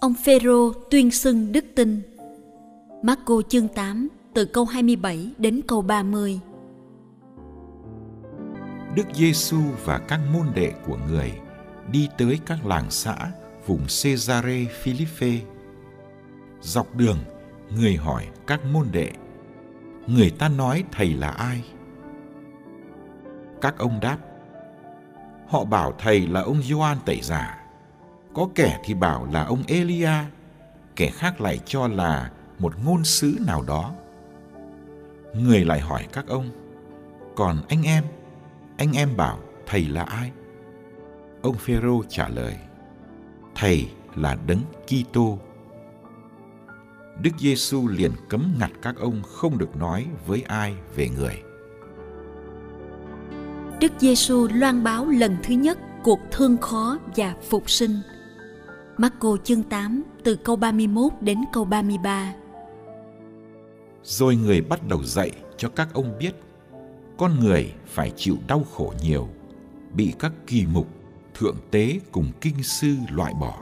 Ông Phêrô tuyên xưng đức tin. Marco chương 8 từ câu 27 đến câu 30. Đức Giêsu và các môn đệ của người đi tới các làng xã vùng Cesare Philippe. Dọc đường, người hỏi các môn đệ: Người ta nói thầy là ai? Các ông đáp: Họ bảo thầy là ông Gioan tẩy giả có kẻ thì bảo là ông Elia, kẻ khác lại cho là một ngôn sứ nào đó. Người lại hỏi các ông, còn anh em, anh em bảo thầy là ai? Ông Phêrô trả lời, thầy là đấng Kitô. Đức Giêsu liền cấm ngặt các ông không được nói với ai về người. Đức Giêsu loan báo lần thứ nhất cuộc thương khó và phục sinh Marco chương 8 từ câu 31 đến câu 33. Rồi người bắt đầu dạy cho các ông biết con người phải chịu đau khổ nhiều, bị các kỳ mục, thượng tế cùng kinh sư loại bỏ,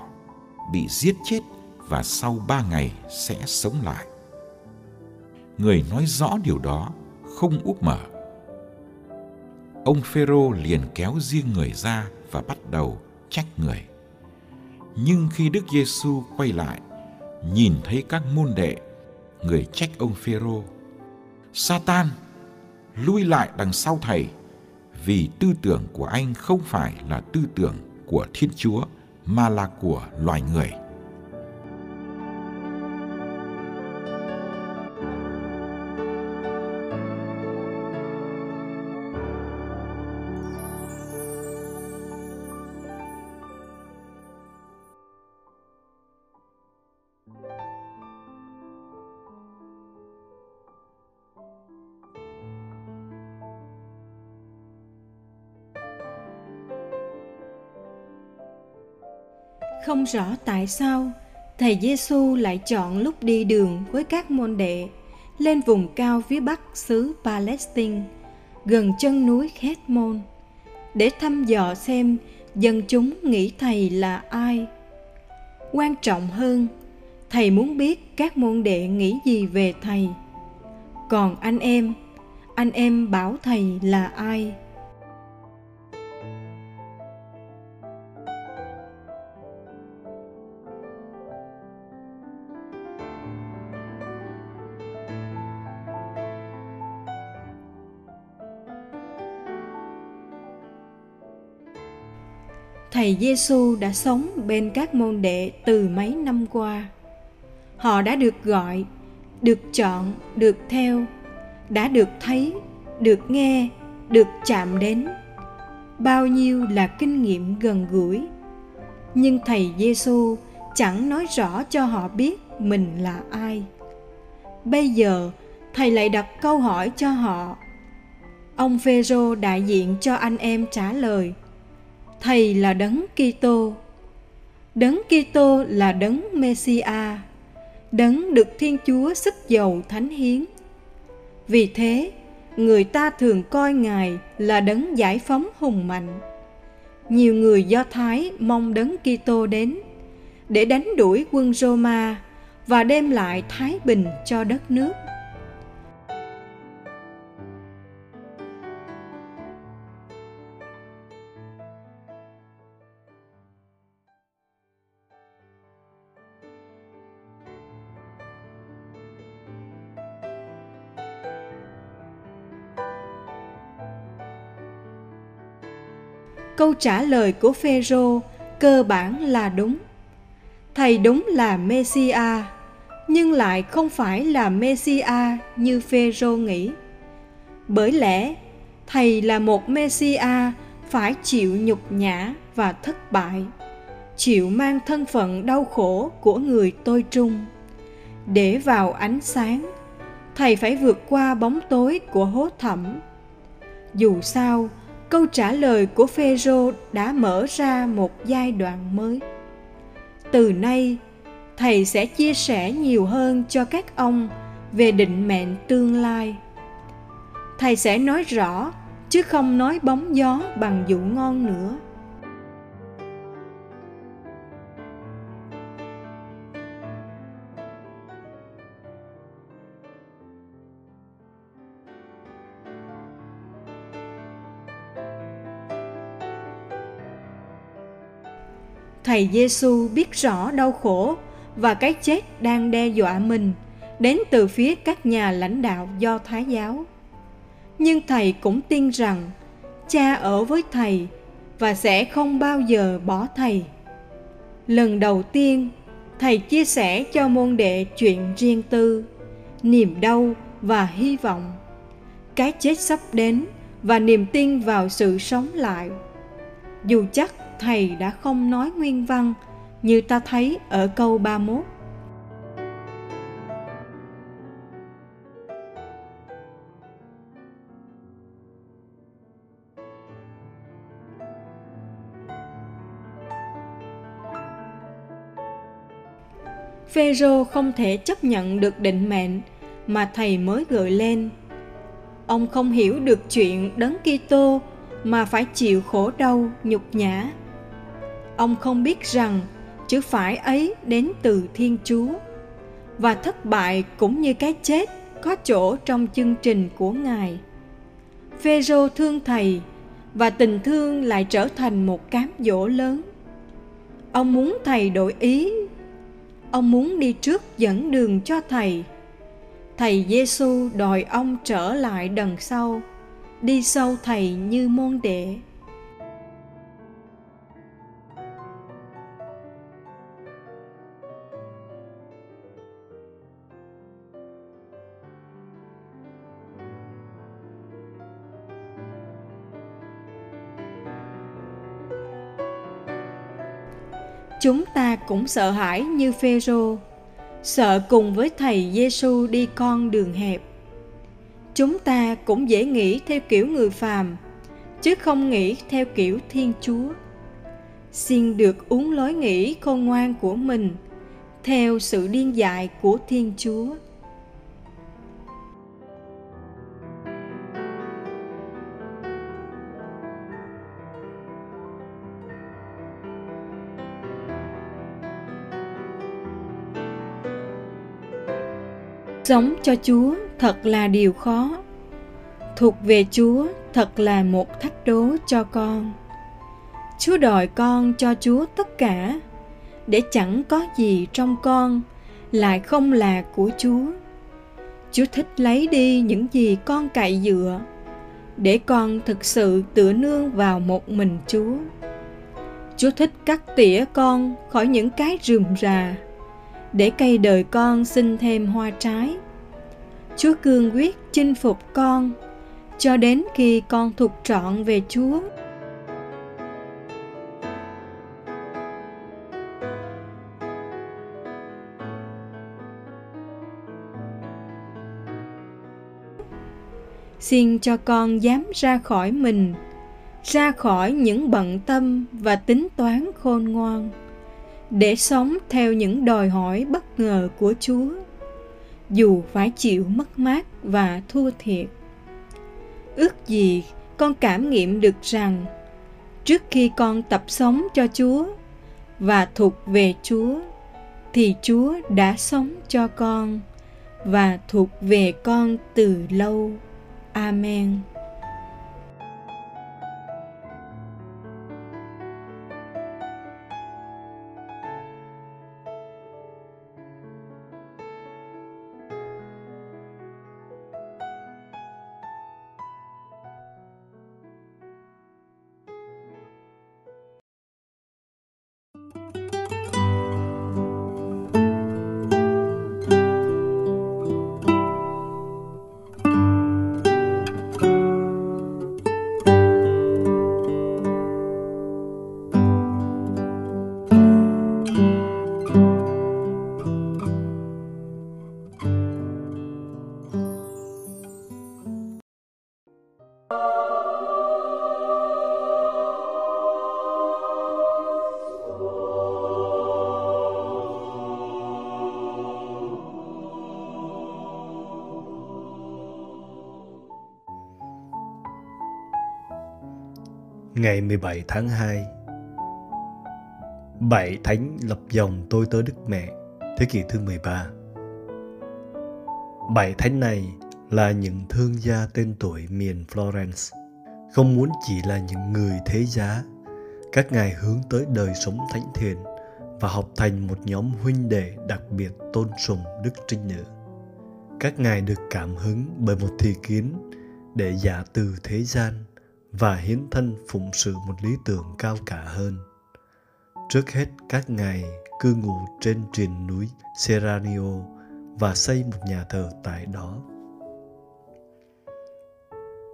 bị giết chết và sau ba ngày sẽ sống lại. Người nói rõ điều đó, không úp mở. Ông Phêrô liền kéo riêng người ra và bắt đầu trách người. Nhưng khi Đức Giêsu quay lại, nhìn thấy các môn đệ, người trách ông Phêrô: "Satan, lui lại đằng sau thầy, vì tư tưởng của anh không phải là tư tưởng của Thiên Chúa mà là của loài người." Không rõ tại sao thầy Giêsu lại chọn lúc đi đường với các môn đệ lên vùng cao phía bắc xứ Palestine, gần chân núi Khét Môn, để thăm dò xem dân chúng nghĩ thầy là ai. Quan trọng hơn, thầy muốn biết các môn đệ nghĩ gì về thầy. Còn anh em, anh em bảo thầy là ai? Thầy Giêsu đã sống bên các môn đệ từ mấy năm qua. Họ đã được gọi, được chọn, được theo, đã được thấy, được nghe, được chạm đến. Bao nhiêu là kinh nghiệm gần gũi. Nhưng thầy Giêsu chẳng nói rõ cho họ biết mình là ai. Bây giờ, thầy lại đặt câu hỏi cho họ. Ông Phêrô đại diện cho anh em trả lời: Thầy là đấng Kitô. Đấng Kitô là đấng Messia, đấng được Thiên Chúa sức dầu thánh hiến, Vì thế, người ta thường coi Ngài là đấng giải phóng hùng mạnh. Nhiều người Do Thái mong đấng Kitô đến để đánh đuổi quân Roma và đem lại thái bình cho đất nước. Câu trả lời của Phêrô cơ bản là đúng. Thầy đúng là Messia, nhưng lại không phải là Messia như Phêrô nghĩ. Bởi lẽ thầy là một Messia phải chịu nhục nhã và thất bại, chịu mang thân phận đau khổ của người tôi trung. Để vào ánh sáng, thầy phải vượt qua bóng tối của hố thẳm. Dù sao, câu trả lời của phêrô đã mở ra một giai đoạn mới. Từ nay, thầy sẽ chia sẻ nhiều hơn cho các ông về định mệnh tương lai. Thầy sẽ nói rõ, chứ không nói bóng gió bằng dụ ngon nữa. Thầy Giêsu biết rõ đau khổ và cái chết đang đe dọa mình đến từ phía các nhà lãnh đạo do Thái giáo. Nhưng thầy cũng tin rằng cha ở với thầy và sẽ không bao giờ bỏ thầy. Lần đầu tiên, thầy chia sẻ cho môn đệ chuyện riêng tư, niềm đau và hy vọng. Cái chết sắp đến và niềm tin vào sự sống lại. Dù chắc thầy đã không nói nguyên văn như ta thấy ở câu 31. Phêrô không thể chấp nhận được định mệnh mà thầy mới gợi lên. Ông không hiểu được chuyện đấng Kitô mà phải chịu khổ đau, nhục nhã ông không biết rằng chữ phải ấy đến từ thiên chúa. Và thất bại cũng như cái chết có chỗ trong chương trình của ngài. Phêrô thương thầy và tình thương lại trở thành một cám dỗ lớn. Ông muốn thầy đổi ý. Ông muốn đi trước dẫn đường cho thầy. Thầy giêsu đòi ông trở lại đằng sau, đi sau thầy như môn đệ. Chúng ta cũng sợ hãi như phêrô. Sợ cùng với thầy giêsu đi con đường hẹp. Chúng ta cũng dễ nghĩ theo kiểu người phàm, chứ không nghĩ theo kiểu thiên chúa. Xin được uống lối nghĩ khôn ngoan của mình theo sự điên dại của thiên chúa. Sống cho Chúa thật là điều khó. Thuộc về Chúa thật là một thách đố cho con. Chúa đòi con cho Chúa tất cả, để chẳng có gì trong con lại không là của Chúa. Chúa thích lấy đi những gì con cậy dựa, để con thực sự tựa nương vào một mình Chúa. Chúa thích cắt tỉa con khỏi những cái rườm rà, để cây đời con sinh thêm hoa trái. Chúa cương quyết chinh phục con cho đến khi con thuộc trọn về Chúa. Xin cho con dám ra khỏi mình, ra khỏi những bận tâm và tính toán khôn ngoan để sống theo những đòi hỏi bất ngờ của Chúa. dù phải chịu mất mát và thua thiệt ước gì con cảm nghiệm được rằng, trước khi con tập sống cho chúa và thuộc về chúa, thì chúa đã sống cho con và thuộc về con từ lâu amen ngày 17 tháng 2 Bảy thánh lập dòng tôi tới Đức Mẹ, Thế kỷ thứ 13 Bảy thánh này là những thương gia tên tuổi miền Florence, Không muốn chỉ là những người thế giá. Các ngài hướng tới đời sống thánh thiện Và học thành một nhóm huynh đệ đặc biệt tôn sùng Đức Trinh Nữ. Các ngài được cảm hứng bởi một thị kiến để giả từ thế gian và hiến thân phụng sự một lý tưởng cao cả hơn. Trước hết các ngài cư ngụ trên triền núi Serranio và xây một nhà thờ tại đó.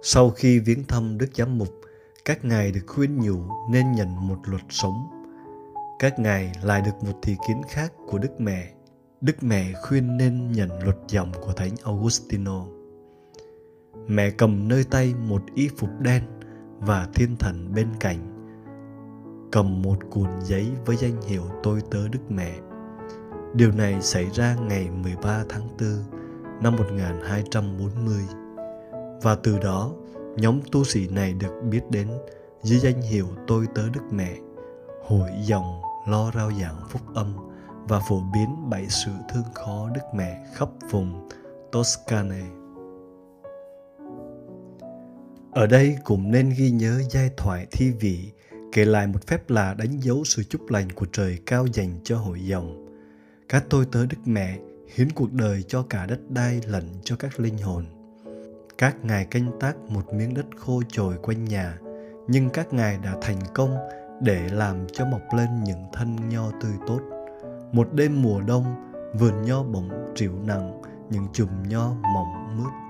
Sau khi viếng thăm Đức Giám Mục, các ngài được khuyên nhủ nên nhận một luật sống. Các ngài lại được một thị kiến khác của Đức Mẹ. Đức Mẹ khuyên nên nhận luật dòng của Thánh Augustino. Mẹ cầm nơi tay một y phục đen và thiên thần bên cạnh cầm một cuộn giấy với danh hiệu tôi tớ Đức Mẹ. Điều này xảy ra ngày 13 tháng 4 năm 1240 và từ đó nhóm tu sĩ này được biết đến dưới danh hiệu tôi tớ Đức Mẹ, hội dòng lo rao giảng phúc âm và phổ biến bảy sự thương khó Đức Mẹ khắp vùng Toscane. Ở đây cũng nên ghi nhớ giai thoại thi vị kể lại một phép lạ đánh dấu sự chúc lành của trời cao dành cho hội dòng. Các tôi tớ Đức Mẹ hiến cuộc đời cho cả đất đai lẫn cho các linh hồn. Các ngài canh tác một miếng đất khô chồi quanh nhà, nhưng các ngài đã thành công để làm cho mọc lên những thân nho tươi tốt. Một đêm mùa đông, vườn nho bỗng triệu nặng những chùm nho mỏng mướt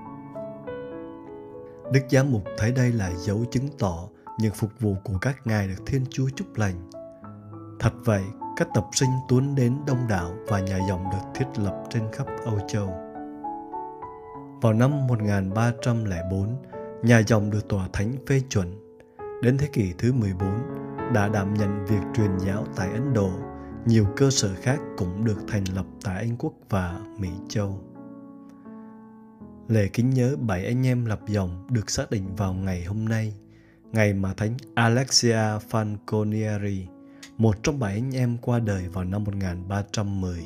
Đức Giám Mục thấy đây là dấu chứng tỏ những phục vụ của các ngài được Thiên Chúa chúc lành. Thật vậy, các tập sinh tuôn đến đông đảo và nhà dòng được thiết lập trên khắp Âu Châu. Vào năm 1304, nhà dòng được tòa thánh phê chuẩn. Đến thế kỷ thứ 14, đã đảm nhận việc truyền giáo tại Ấn Độ, nhiều cơ sở khác cũng được thành lập tại Anh Quốc và Mỹ Châu. Lễ kính nhớ bảy anh em lập dòng được xác định vào ngày hôm nay, ngày mà Thánh Alexia Fanconieri, một trong bảy anh em qua đời vào năm 1310.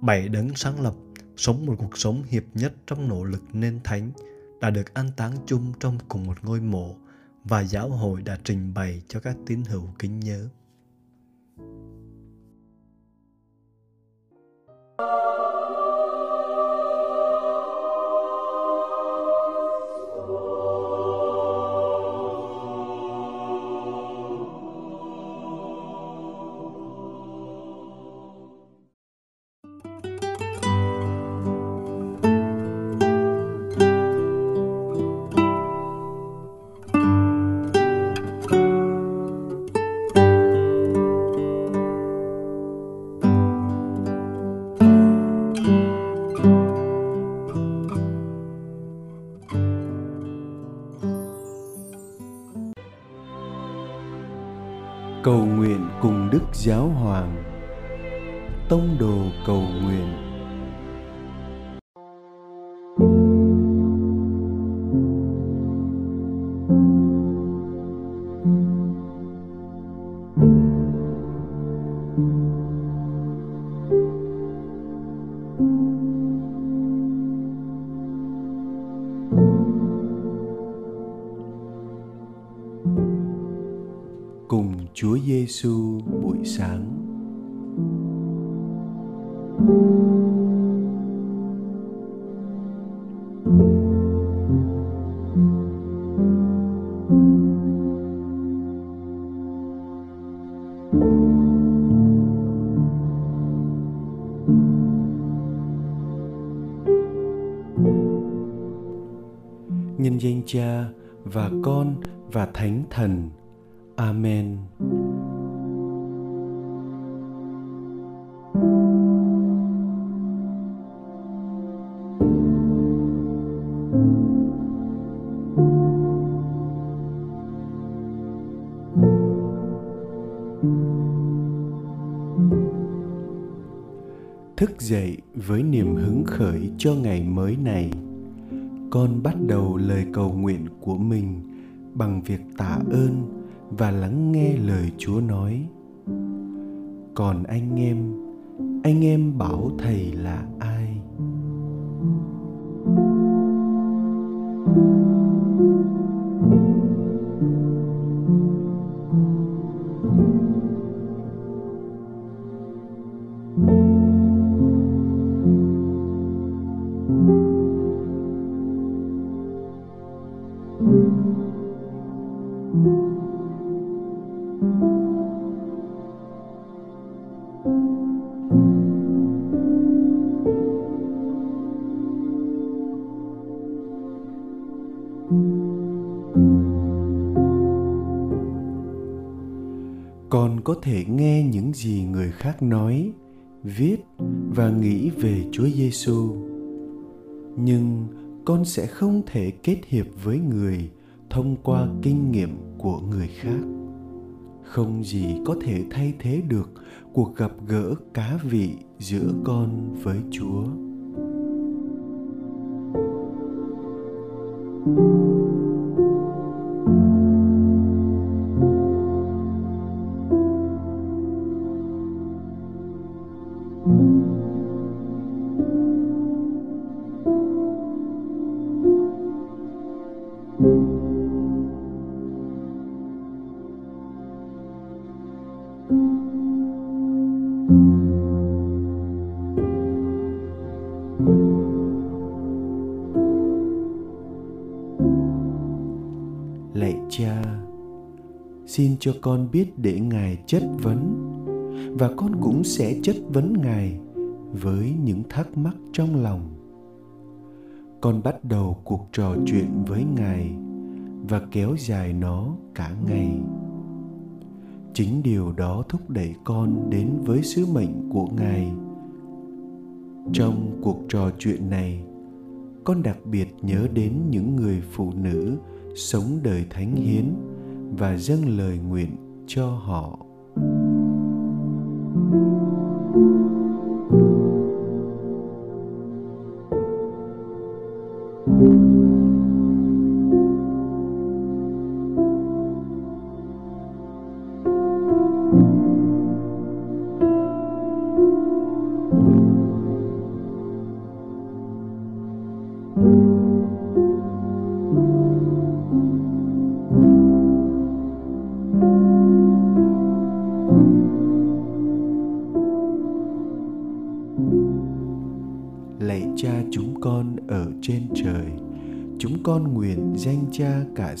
Bảy đấng sáng lập, sống một cuộc sống hiệp nhất trong nỗ lực nên thánh, đã được an táng chung trong cùng một ngôi mộ và giáo hội đã trình bày cho các tín hữu kính nhớ. Giáo Hoàng Tông đồ cầu nguyện. Chúa Giêsu buổi sáng. Thức dậy với niềm hứng khởi cho ngày mới này. Con bắt đầu lời cầu nguyện của mình bằng việc tạ ơn và lắng nghe lời Chúa nói. Còn anh em, anh em bảo thầy là ai? Có thể nghe những gì người khác nói, viết và nghĩ về chúa giêsu. Nhưng con sẽ không thể kết hiệp với người thông qua kinh nghiệm của người khác. Không gì có thể thay thế được cuộc gặp gỡ cá vị giữa con với chúa. thank you lạy cha. Xin cho con biết để ngài chất vấn, và con cũng sẽ chất vấn ngài với những thắc mắc trong lòng. Con bắt đầu cuộc trò chuyện với ngài và kéo dài nó cả ngày. Chính điều đó thúc đẩy con đến với sứ mệnh của ngài. Trong cuộc trò chuyện này, con đặc biệt nhớ đến những người phụ nữ sống đời thánh hiến và dâng lời nguyện cho họ.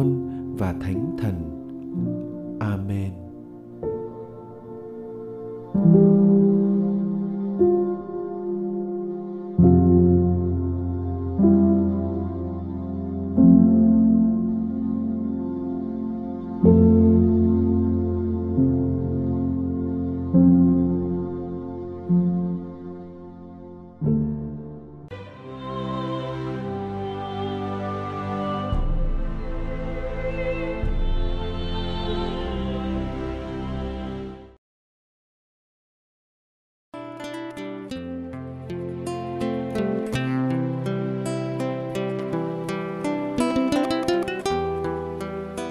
Con và thánh thần. Amen. thank you